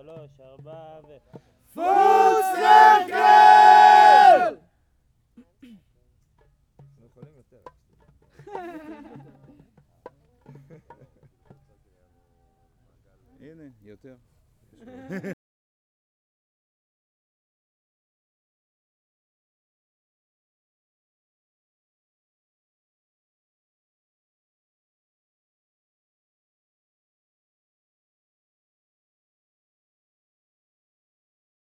שלוש, ארבע ו... פוט הנה, יותר.